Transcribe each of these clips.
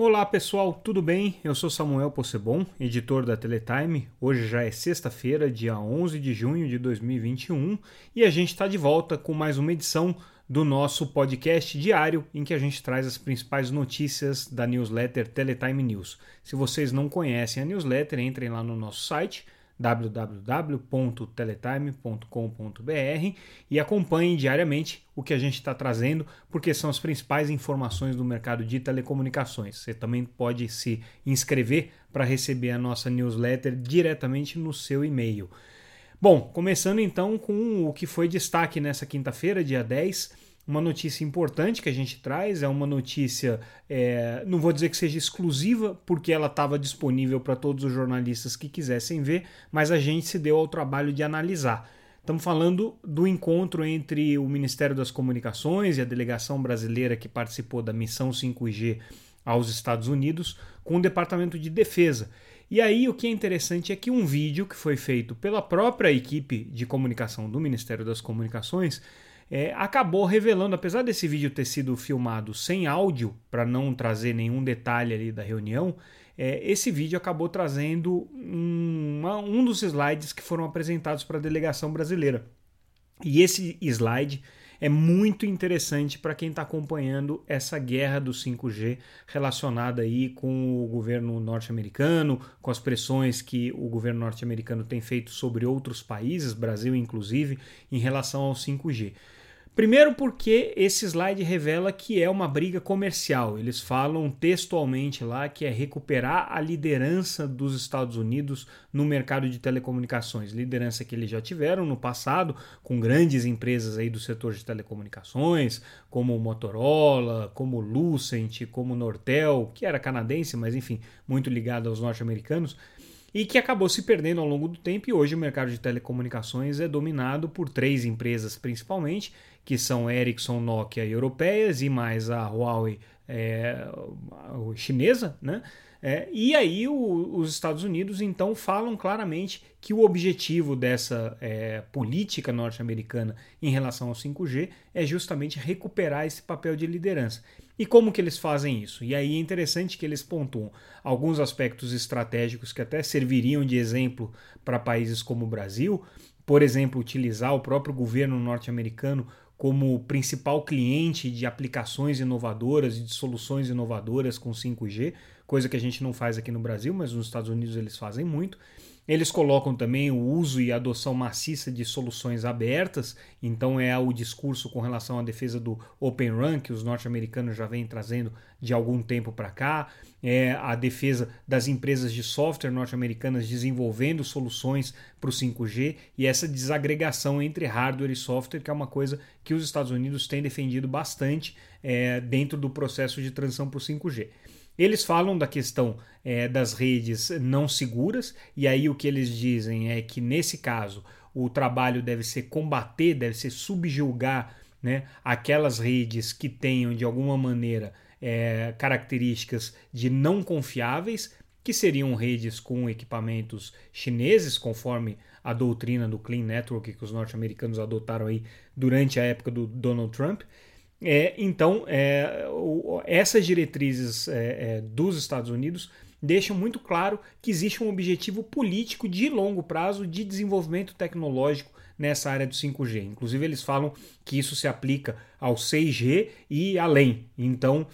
Olá pessoal, tudo bem? Eu sou Samuel Possebon, editor da Teletime. Hoje já é sexta-feira, dia 11 de junho de 2021, e a gente está de volta com mais uma edição do nosso podcast diário em que a gente traz as principais notícias da newsletter Teletime News. Se vocês não conhecem a newsletter, entrem lá no nosso site www.teletime.com.br e acompanhem diariamente o que a gente está trazendo, porque são as principais informações do mercado de telecomunicações. Você também pode se inscrever para receber a nossa newsletter diretamente no seu e-mail. Bom, começando então com o que foi destaque nessa quinta-feira, dia 10 uma notícia importante que a gente traz, é uma notícia, é, não vou dizer que seja exclusiva, porque ela estava disponível para todos os jornalistas que quisessem ver, mas a gente se deu ao trabalho de analisar. Estamos falando do encontro entre o Ministério das Comunicações e a delegação brasileira que participou da missão 5G aos Estados Unidos com o Departamento de Defesa. E aí o que é interessante é que um vídeo que foi feito pela própria equipe de comunicação do Ministério das Comunicações é, acabou revelando, apesar desse vídeo ter sido filmado sem áudio, para não trazer nenhum detalhe ali da reunião, é, esse vídeo acabou trazendo um, uma, um dos slides que foram apresentados para a delegação brasileira. E esse slide é muito interessante para quem está acompanhando essa guerra do 5G relacionada aí com o governo norte-americano, com as pressões que o governo norte-americano tem feito sobre outros países, Brasil inclusive, em relação ao 5G. Primeiro, porque esse slide revela que é uma briga comercial. Eles falam textualmente lá que é recuperar a liderança dos Estados Unidos no mercado de telecomunicações. Liderança que eles já tiveram no passado, com grandes empresas aí do setor de telecomunicações, como Motorola, como Lucent, como Nortel, que era canadense, mas enfim, muito ligado aos norte-americanos e que acabou se perdendo ao longo do tempo e hoje o mercado de telecomunicações é dominado por três empresas principalmente, que são Ericsson, Nokia europeias e mais a Huawei é, chinesa, né? É, e aí o, os Estados Unidos então falam claramente que o objetivo dessa é, política norte-americana em relação ao 5G é justamente recuperar esse papel de liderança. E como que eles fazem isso? E aí é interessante que eles pontuam alguns aspectos estratégicos que até serviriam de exemplo para países como o Brasil, por exemplo, utilizar o próprio governo norte-americano como principal cliente de aplicações inovadoras e de soluções inovadoras com 5G, coisa que a gente não faz aqui no Brasil, mas nos Estados Unidos eles fazem muito. Eles colocam também o uso e adoção maciça de soluções abertas, então é o discurso com relação à defesa do Open Run, que os norte-americanos já vêm trazendo de algum tempo para cá, é a defesa das empresas de software norte-americanas desenvolvendo soluções para o 5G e essa desagregação entre hardware e software, que é uma coisa que os Estados Unidos têm defendido bastante é, dentro do processo de transição para o 5G. Eles falam da questão é, das redes não seguras, e aí o que eles dizem é que, nesse caso, o trabalho deve ser combater, deve ser subjugar né, aquelas redes que tenham, de alguma maneira, é, características de não confiáveis, que seriam redes com equipamentos chineses, conforme a doutrina do Clean Network que os norte-americanos adotaram aí durante a época do Donald Trump. É, então, é, o, essas diretrizes é, é, dos Estados Unidos deixam muito claro que existe um objetivo político de longo prazo de desenvolvimento tecnológico nessa área do 5G. Inclusive, eles falam que isso se aplica ao 6G e além. Então,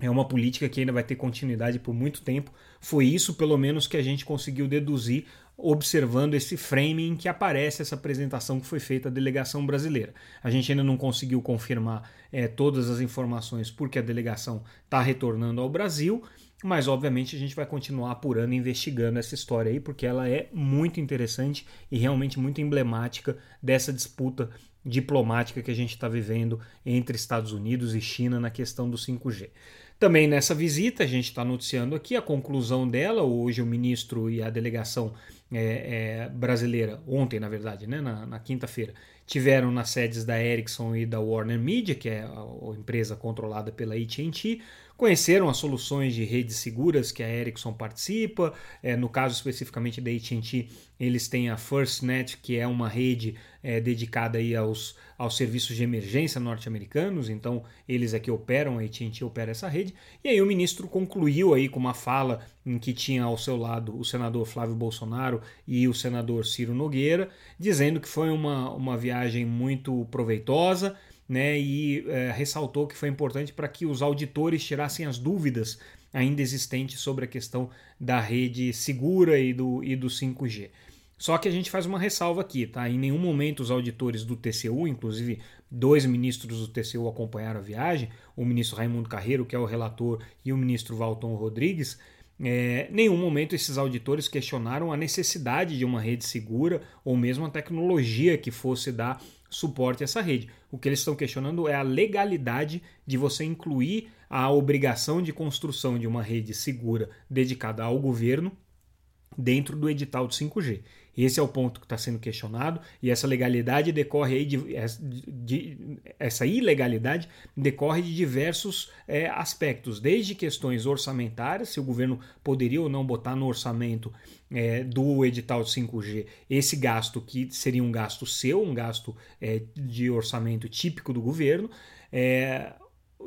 é uma política que ainda vai ter continuidade por muito tempo. Foi isso, pelo menos, que a gente conseguiu deduzir observando esse framing que aparece essa apresentação que foi feita à delegação brasileira. A gente ainda não conseguiu confirmar é, todas as informações porque a delegação está retornando ao Brasil, mas obviamente a gente vai continuar apurando investigando essa história aí, porque ela é muito interessante e realmente muito emblemática dessa disputa diplomática que a gente está vivendo entre Estados Unidos e China na questão do 5G. Também nessa visita, a gente está noticiando aqui a conclusão dela. Hoje, o ministro e a delegação é, é, brasileira, ontem, na verdade, né, na, na quinta-feira, tiveram nas sedes da Ericsson e da Warner Media, que é a, a empresa controlada pela AT&T, conheceram as soluções de redes seguras que a Ericsson participa. É, no caso especificamente da AT&T, eles têm a FirstNet, que é uma rede é, dedicada aí aos, aos serviços de emergência norte-americanos. Então, eles aqui operam, a AT&T opera essa rede. E aí o ministro concluiu aí com uma fala em que tinha ao seu lado o senador Flávio Bolsonaro e o senador Ciro Nogueira, dizendo que foi uma, uma viagem muito proveitosa, né, e é, ressaltou que foi importante para que os auditores tirassem as dúvidas ainda existentes sobre a questão da rede segura e do, e do 5G. Só que a gente faz uma ressalva aqui, tá? Em nenhum momento os auditores do TCU, inclusive dois ministros do TCU acompanharam a viagem, o ministro Raimundo Carreiro, que é o relator, e o ministro Valton Rodrigues, é, nenhum momento esses auditores questionaram a necessidade de uma rede segura ou mesmo a tecnologia que fosse dar suporte essa rede. O que eles estão questionando é a legalidade de você incluir a obrigação de construção de uma rede segura dedicada ao governo dentro do edital de 5G. Esse é o ponto que está sendo questionado e essa legalidade decorre aí de, de, de essa ilegalidade decorre de diversos é, aspectos, desde questões orçamentárias, se o governo poderia ou não botar no orçamento é, do edital de 5G esse gasto que seria um gasto seu, um gasto é, de orçamento típico do governo. É,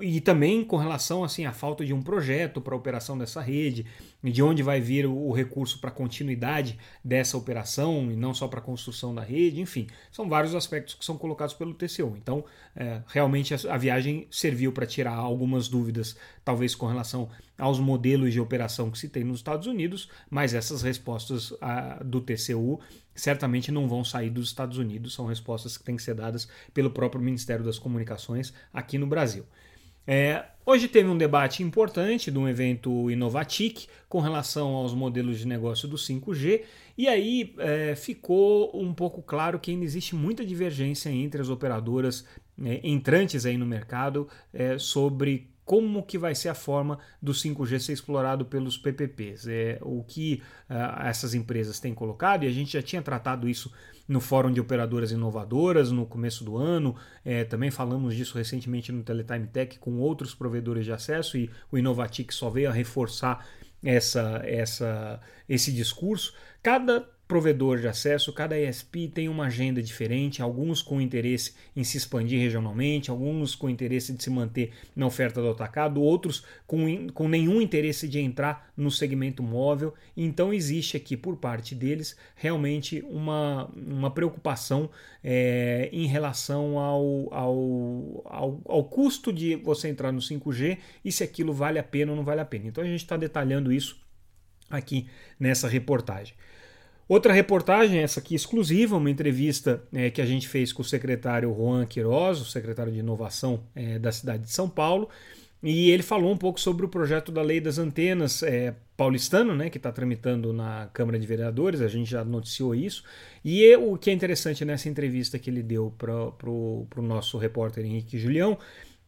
e também com relação assim à falta de um projeto para a operação dessa rede, de onde vai vir o, recurso para a continuidade dessa operação e não só para a construção da rede, enfim, são vários aspectos que são colocados pelo TCU. Então, é, realmente a, a, viagem serviu para tirar algumas dúvidas, talvez com relação aos modelos de operação que se tem nos Estados Unidos, mas essas respostas a, do TCU certamente não vão sair dos Estados Unidos, são respostas que têm que ser dadas pelo próprio Ministério das Comunicações aqui no Brasil. É, hoje teve um debate importante de um evento Inovatic com relação aos modelos de negócio do 5G, e aí é, ficou um pouco claro que ainda existe muita divergência entre as operadoras é, entrantes aí no mercado é, sobre como que vai ser a forma do 5G ser explorado pelos PPPs. É o que uh, essas empresas têm colocado, e a gente já tinha tratado isso no Fórum de Operadoras Inovadoras no começo do ano. É, também falamos disso recentemente no Teletime Tech com outros provedores de acesso e o Inovatic só veio a reforçar essa, essa, esse discurso. Cada provedor de acesso, cada ESP tem uma agenda diferente, alguns com interesse em se expandir regionalmente, alguns com interesse de se manter na oferta do atacado, outros com, com nenhum interesse de entrar no segmento móvel. Então existe aqui por parte deles realmente uma, uma preocupação é, em relação ao, ao, ao, ao custo de você entrar no 5G e se aquilo vale a pena ou não vale a pena. Então a gente está detalhando isso aqui nessa reportagem. Outra reportagem, essa aqui exclusiva, uma entrevista é, que a gente fez com o secretário Juan Quiroz, o secretário de Inovação é, da cidade de São Paulo, e ele falou um pouco sobre o projeto da Lei das Antenas é, paulistano, né, que está tramitando na Câmara de Vereadores, a gente já noticiou isso. E o que é interessante nessa entrevista que ele deu para o nosso repórter Henrique Julião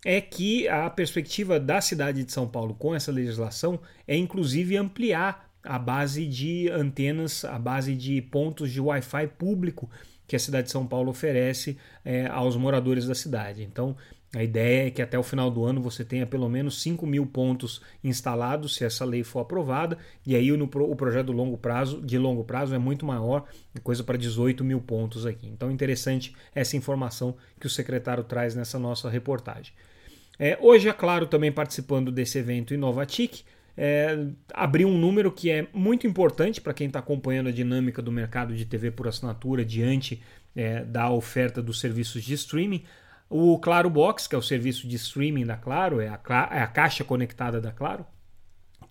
é que a perspectiva da cidade de São Paulo com essa legislação é inclusive ampliar a base de antenas, a base de pontos de Wi-Fi público que a cidade de São Paulo oferece é, aos moradores da cidade. Então, a ideia é que até o final do ano você tenha pelo menos 5 mil pontos instalados, se essa lei for aprovada, e aí o projeto longo prazo, de longo prazo é muito maior, é coisa para 18 mil pontos aqui. Então, interessante essa informação que o secretário traz nessa nossa reportagem. É, hoje, é claro, também participando desse evento Inovatic, é, abriu um número que é muito importante para quem está acompanhando a dinâmica do mercado de TV por assinatura diante é, da oferta dos serviços de streaming. O Claro Box, que é o serviço de streaming da Claro, é a, é a caixa conectada da Claro,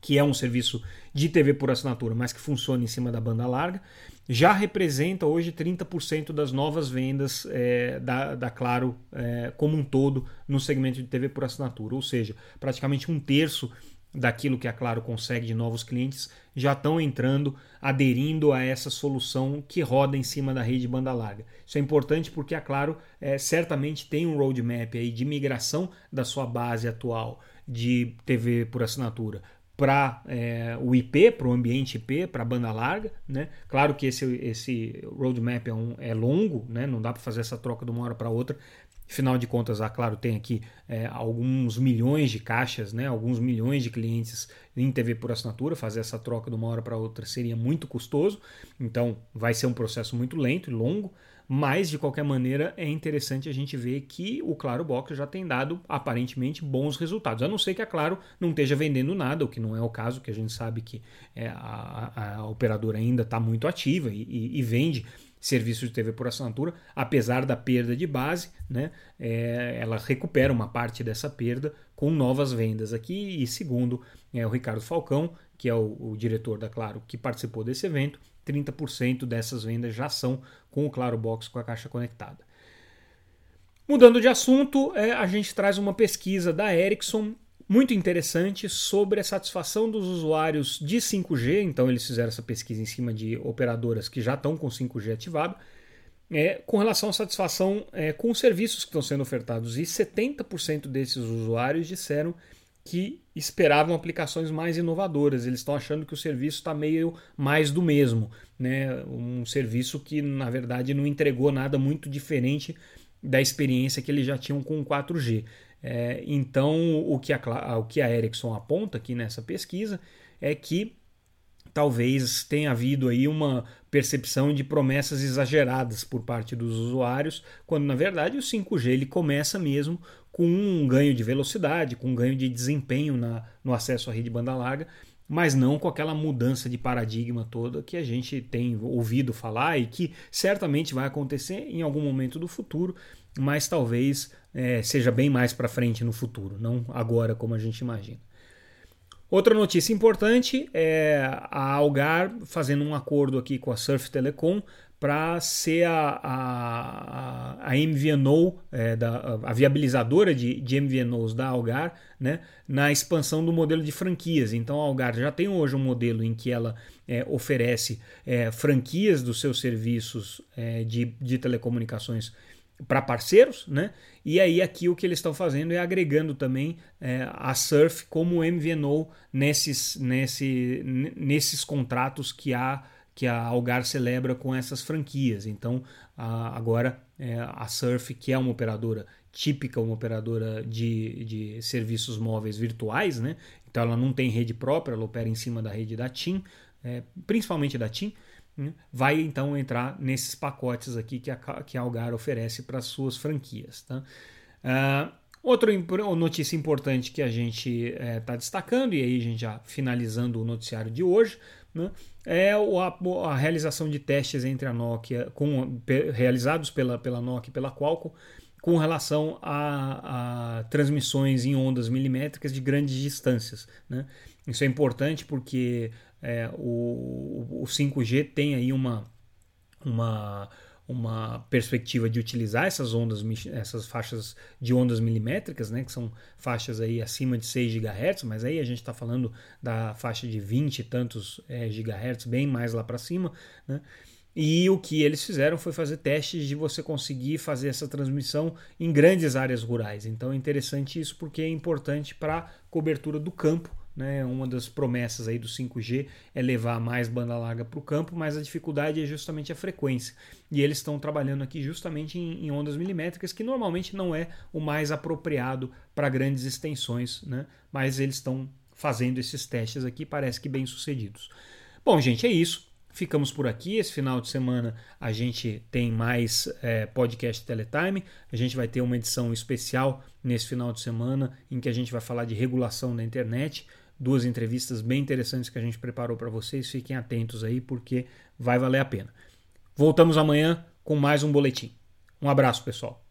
que é um serviço de TV por assinatura, mas que funciona em cima da banda larga, já representa hoje 30% das novas vendas é, da, da Claro é, como um todo no segmento de TV por assinatura, ou seja, praticamente um terço daquilo que a Claro consegue de novos clientes já estão entrando, aderindo a essa solução que roda em cima da rede banda larga. Isso é importante porque a Claro é, certamente tem um roadmap aí de migração da sua base atual de TV por assinatura para é, o IP, para o ambiente IP, para a banda larga. Né? Claro que esse, esse roadmap é, um, é longo, né? não dá para fazer essa troca de uma hora para outra, Afinal de contas, a Claro tem aqui é, alguns milhões de caixas, né, alguns milhões de clientes em TV por assinatura. Fazer essa troca de uma hora para outra seria muito custoso, então vai ser um processo muito lento e longo. Mas, de qualquer maneira, é interessante a gente ver que o Claro Box já tem dado aparentemente bons resultados. A não ser que a Claro não esteja vendendo nada, o que não é o caso, que a gente sabe que é, a, a, a, operadora ainda está muito ativa e, e, e vende serviço de TV por assinatura, apesar da perda de base, né, é, ela recupera uma parte dessa perda com novas vendas aqui. E segundo é, o Ricardo Falcão, que é o, o diretor da Claro, que participou desse evento, 30% dessas vendas já são com o Claro Box com a caixa conectada. Mudando de assunto, é, a gente traz uma pesquisa da Ericsson muito interessante sobre a satisfação dos usuários de 5G. Então, eles fizeram essa pesquisa em cima de operadoras que já estão com 5G ativado, é, com relação à satisfação é, com os serviços que estão sendo ofertados. E 70% desses usuários disseram que esperavam aplicações mais inovadoras. Eles estão achando que o serviço está meio mais do mesmo. Né? Um serviço que, na verdade, não entregou nada muito diferente da experiência que eles já tinham com o 4G. É, então, o que, a, o que a Ericsson aponta aqui nessa pesquisa é que talvez tenha havido aí uma percepção de promessas exageradas por parte dos usuários, quando na verdade o 5G ele começa mesmo com um ganho de velocidade, com um ganho de desempenho na, no acesso à rede banda larga, mas não com aquela mudança de paradigma toda que a gente tem ouvido falar e que certamente vai acontecer em algum momento do futuro, mas talvez é, seja bem mais para frente no futuro, não agora como a gente imagina. Outra notícia importante é a Algar fazendo um acordo aqui com a Surf Telecom para ser a, a, a MVNO, é, da, a viabilizadora de, de MVNOs da Algar, né, na expansão do modelo de franquias. Então a Algar já tem hoje um modelo em que ela é, oferece é, franquias dos seus serviços é, de, de telecomunicações para parceiros, né? E aí aqui o que eles estão fazendo é agregando também é, a Surf como MVNO nesses, nesse, nesses contratos que a, que a Algar celebra com essas franquias. Então a, agora é, a Surf, que é uma operadora típica, uma operadora de, de serviços móveis virtuais, né? Então ela não tem rede própria, ela opera em cima da rede da TIM, é, principalmente da TIM, vai então entrar nesses pacotes aqui que a, que a Algar oferece para suas franquias. Tá? Uh, outra notícia importante que a gente está eh, destacando, e aí a gente já finalizando o noticiário de hoje, né, é a, a, realização de testes entre a Nokia, com, realizados pela, pela Nokia e pela Qualcomm, com relação a, a, transmissões em ondas milimétricas de grandes distâncias. Né? Isso é importante porque é, o, o 5G tem aí uma, uma, uma perspectiva de utilizar essas ondas, essas faixas de ondas milimétricas, né, que são faixas aí acima de 6 GHz, mas aí a gente está falando da faixa de 20 e tantos é, GHz, bem mais lá para cima, né? E o que eles fizeram foi fazer testes de você conseguir fazer essa transmissão em grandes áreas rurais. Então é interessante isso porque é importante para a cobertura do campo né? Uma das promessas aí do 5G é levar mais banda larga para o campo, mas a dificuldade é justamente a frequência. E eles estão trabalhando aqui justamente em, em ondas milimétricas, que normalmente não é o mais apropriado para grandes extensões, né? mas eles estão fazendo esses testes aqui, parece que bem sucedidos. Bom, gente, é isso. Ficamos por aqui. Esse final de semana a gente tem mais é, podcast Teletime. A gente vai ter uma edição especial nesse final de semana em que a gente vai falar de regulação da internet duas entrevistas bem interessantes que a gente preparou para vocês. Fiquem atentos aí porque vai valer a pena. Voltamos amanhã com mais um boletim. Um abraço, pessoal.